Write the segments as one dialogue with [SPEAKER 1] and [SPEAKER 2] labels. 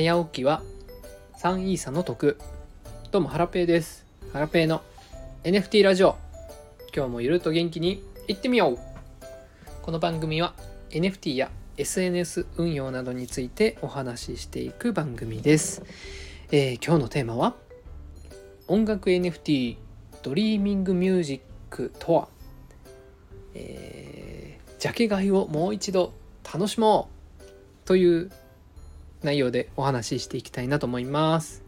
[SPEAKER 1] 早起きは3イーサの得。どうもハラペーです。ハラペーの NFT ラジオ。今日もゆるっと元気にいってみよう。この番組は NFT や SNS 運用などについてお話ししていく番組です、えー、今日のテーマは音楽 NFT Dreaming Music とは、えー、ジャケ買いをもう一度楽しもうという内容でお話ししていきたいなと思います。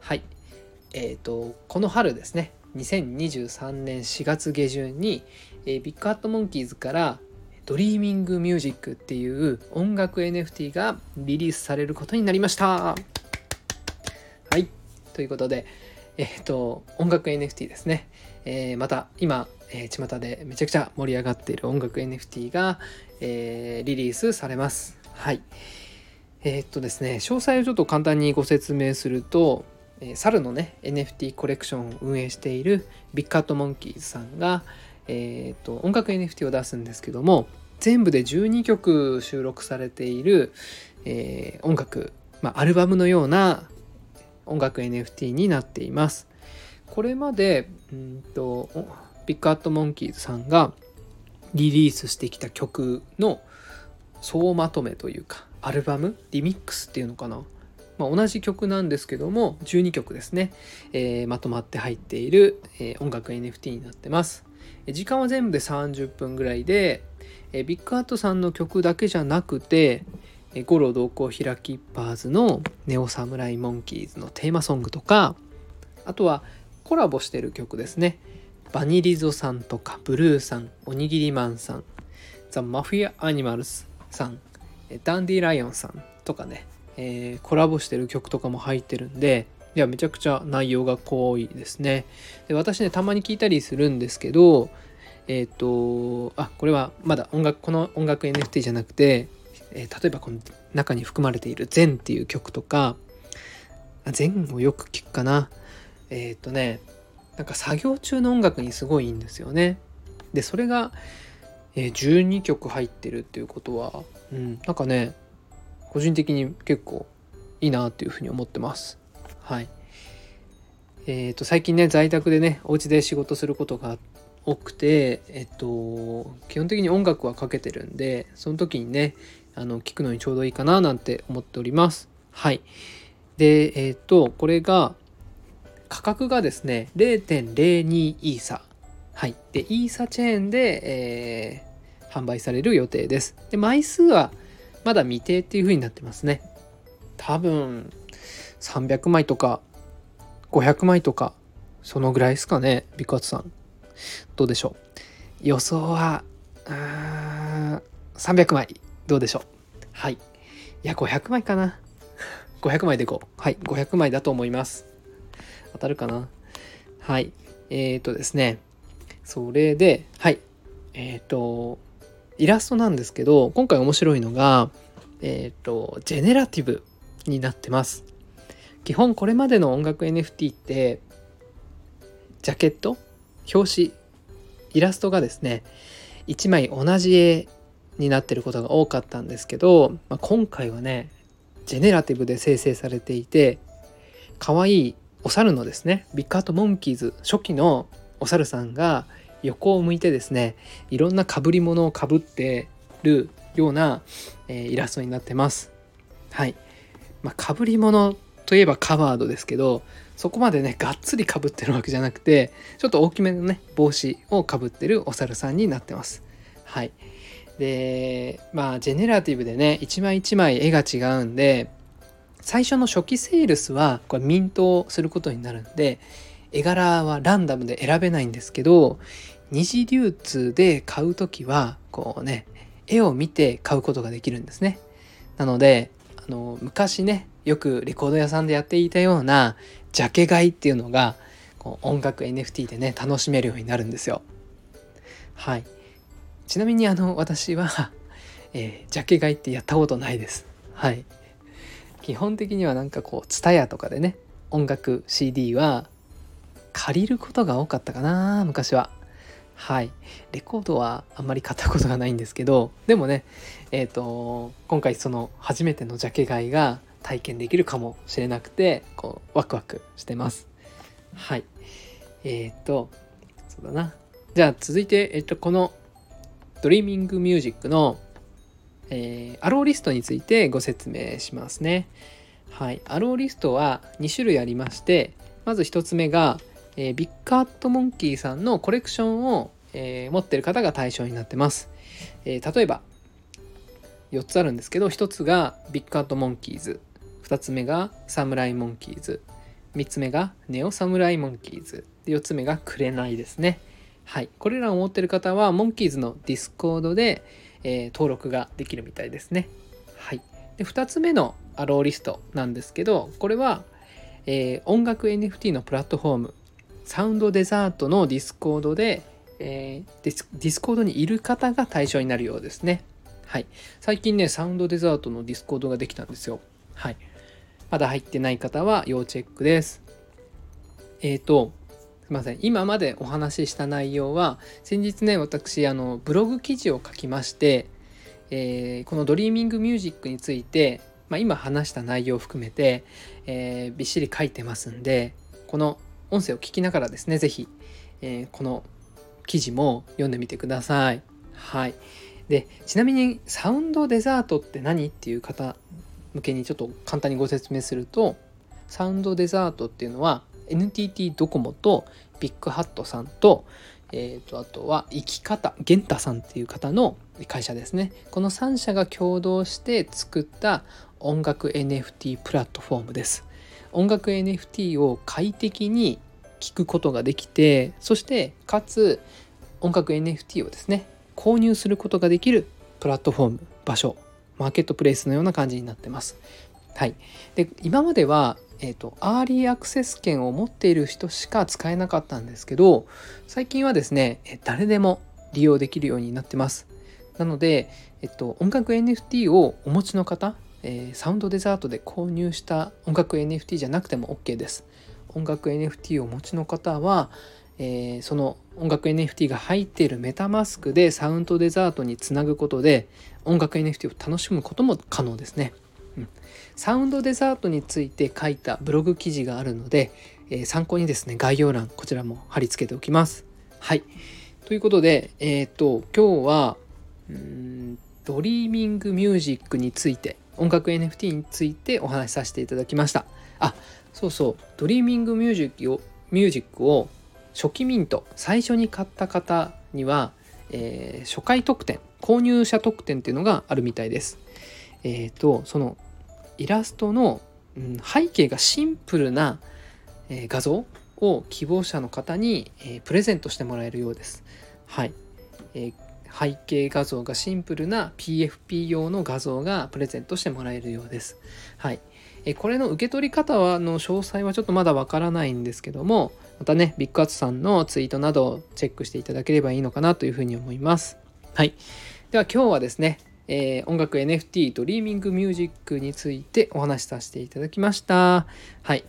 [SPEAKER 1] はい。えっ、ー、と、この春ですね、2023年4月下旬に、えー、 BigHat Monkeys から Dreaming Music っていう音楽 NFT がリリースされることになりました。はい。ということで、えっ、ー、と、音楽 NFT ですね。えー、また今、えー、巷でめちゃくちゃ盛り上がっている音楽 NFT が、えー、リリースされます。はい。えー、っとですね、詳細をちょっと簡単にご説明すると、えー、猿のね、NFT コレクションを運営しているビッグカットモンキーズさんが、えー、っと、音楽 NFT を出すんですけども、全部で12曲収録されている、えー、音楽、まあ、アルバムのような音楽 NFT になっています。これまで、うんと、ビッグカットモンキーズさんがリリースしてきた曲の総まとめというか、アルバムリミックスっていうのかな、まあ、同じ曲なんですけども12曲ですね、えー、まとまって入っている、えー、音楽 NFT になってます。時間は全部で30分ぐらいで、えー、ビッグアートさんの曲だけじゃなくて五郎同行開きパーズのネオサムライモンキーズのテーマソングとかあとはコラボしてる曲ですね。バニリゾさんとかブルーさんおにぎりマンさんザ・マフィア・アニマルスさんダンディライオンさんとかね、えー、コラボしてる曲とかも入ってるんでいやめちゃくちゃ内容が濃いですね。で私ねたまに聞いたりするんですけどえっ、ー、とあこれはまだ音楽この音楽 NFT じゃなくて、えー、例えばこの中に含まれている「禅」っていう曲とか「禅」をよく聞くかな。えっ、とねなんか作業中の音楽にすごいいいんですよね。でそれがえー、12曲入ってるっていうことは、うん、なんかね個人的に結構いいなっていうふうに思ってます。はい。えっ、ー、と最近ね在宅でねお家で仕事することが多くてえっと基本的に音楽はかけてるんでその時にねあの聞くのにちょうどいいかななんて思っております。はい。でえっ、ー、とこれが価格がですね0.02イーサはい。で、イーサチェーンで、え販売される予定です。で、枚数はまだ未定っていう風になってますね。多分、300枚とか、500枚とか、そのぐらいですかね、ビクワツさん。どうでしょう？予想は、300枚、どうでしょう？はい。いや、500枚かな。500枚でいこう。はい、500枚だと思います。当たるかな？はい。えっ、ー、とですね。それで、はい。えっ、ー、と、イラストなんですけど今回面白いのがえっ、ー、とジェネラティブになってます。基本これまでの音楽 NFT ってジャケット？表紙？イラストがですね1枚同じ絵になってることが多かったんですけど、まあ、今回はねジェネラティブで生成されていて可愛いお猿のですねビッグアートモンキーズ初期のお猿さんが横を向いてですねいろんなかぶり物をかぶってるような、えー、イラストになってます。はい。まあかぶり物といえばカバードですけどそこまでねがっつりかぶってるわけじゃなくてちょっと大きめのね帽子をかぶってるお猿さんになってます。はい。でまあジェネラティブでね一枚一枚絵が違うんで最初の初期セールスはこれミントをすることになるんで絵柄はランダムで選べないんですけど二次流通で買う時はこうね絵を見て買うことができるんですね。なのであの昔ねよくレコード屋さんでやっていたようなジャケ買いっていうのがこう音楽 NFT でね楽しめるようになるんですよ。はい。ちなみにあの私は、えー、ジャケ買いってやったことないです。はい。基本的にはなんかこう TSUTAYA とかでね音楽 CD は借りることが多かったかな昔は。はい。レコードはあんまり買ったことがないんですけど、でもね、えっ、ー、と、今回その初めてのジャケ買いが体験できるかもしれなくてこうワクワクしてます。はい。えっ、とそうだな。じゃあ続いて、えっ、と、この Dreaming Music の、えー、 allowlist についてご説明しますね。はい。 allowlist は2種類ありましてまず1つ目が、えー、 BigHat Monkey さんのコレクションを、えー、持ってる方が対象になってます、えー、例えば4つあるんですけど1つが BigHat Monkeys 2つ目が Samurai Monkeys 3つ目が Neo Samurai Monkeys 4つ目がクレナイですね。はい。これらを持ってる方は Monkeys の Discord で、え、登録ができるみたいですね。はい。で2つ目の allowlist なんですけどこれは、え、音楽 NFT のプラットフォーム Sound Desert の Discord で、えー、 Discord にいる方が対象になるようですねはい。最近ね、 Sound Desert の Discord ができたんですよ。はい。まだ入ってない方は要チェックです。えっ、ー、と、すいません。今までお話しした内容は、先日ね、私、あの、ブログ記事を書きまして、えー、この Dreaming Music について、まあ、今話した内容を含めて、えー、びっしり書いてますんで、この音声を聞きながらですね、是非、えー、この記事も読んでみてください。はい。でちなみにサウンドデザートって何っていう方向けにちょっと簡単にご説明するとサウンドデザートっていうのは NTT ドコモとビッグハットさんと,、えーと、あとは生き方ゲンタさんっていう方の会社ですねこの3社が共同して作った音楽 NFT プラットフォームです音楽 NFT を快適に聞くことができてそしてかつ音楽 NFT をですね購入することができるプラットフォーム場所マーケットプレイスのような感じになってます。はい、で今までは、えーと、アーリーアクセス権を持っている人しか使えなかったんですけど最近はですね誰でも利用できるようになってます。なので、えっと、音楽 NFT をお持ちの方、えー、サウンドデザートで購入した音楽 NFT じゃなくても OK です。音楽 NFT をお持ちの方は、えー、その音楽 NFT が入っているメタマスクでサウンドデザートにつなぐことで音楽 NFT を楽しむことも可能ですね。うん、サウンドデザートについて書いたブログ記事があるので、えー、参考にですね概要欄こちらも貼り付けておきます。はい。ということで、えっ、と今日はうん Dreaming Music について音楽 NFT についてお話しさせていただきました。あそうそう Dreaming Music をミュージックを初期ミント最初に買った方には、えー、初回特典購入者特典っていうのがあるみたいです。えっ、ー、とそのイラストの、うん、背景がシンプルな、えー、画像を希望者の方に、えプレゼントしてもらえるようです。はい、え背景画像がシンプルな PFP 用の画像がプレゼントしてもらえるようです。はい、えこれの受け取り方はの詳細はちょっとまだわからないんですけどもまたねビッグアッツさんのツイートなどをチェックしていただければいいのかなというふうに思います。はい。では今日はですね、えー、音楽 NFT Dreaming Music についてお話しさせていただきました。はい。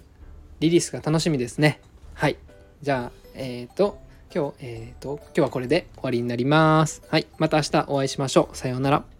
[SPEAKER 1] リリースが楽しみですね。はい。じゃあえっ、ー、と今日えっ、ー、と今日はこれで終わりになります。はいまた明日お会いしましょう。さようなら。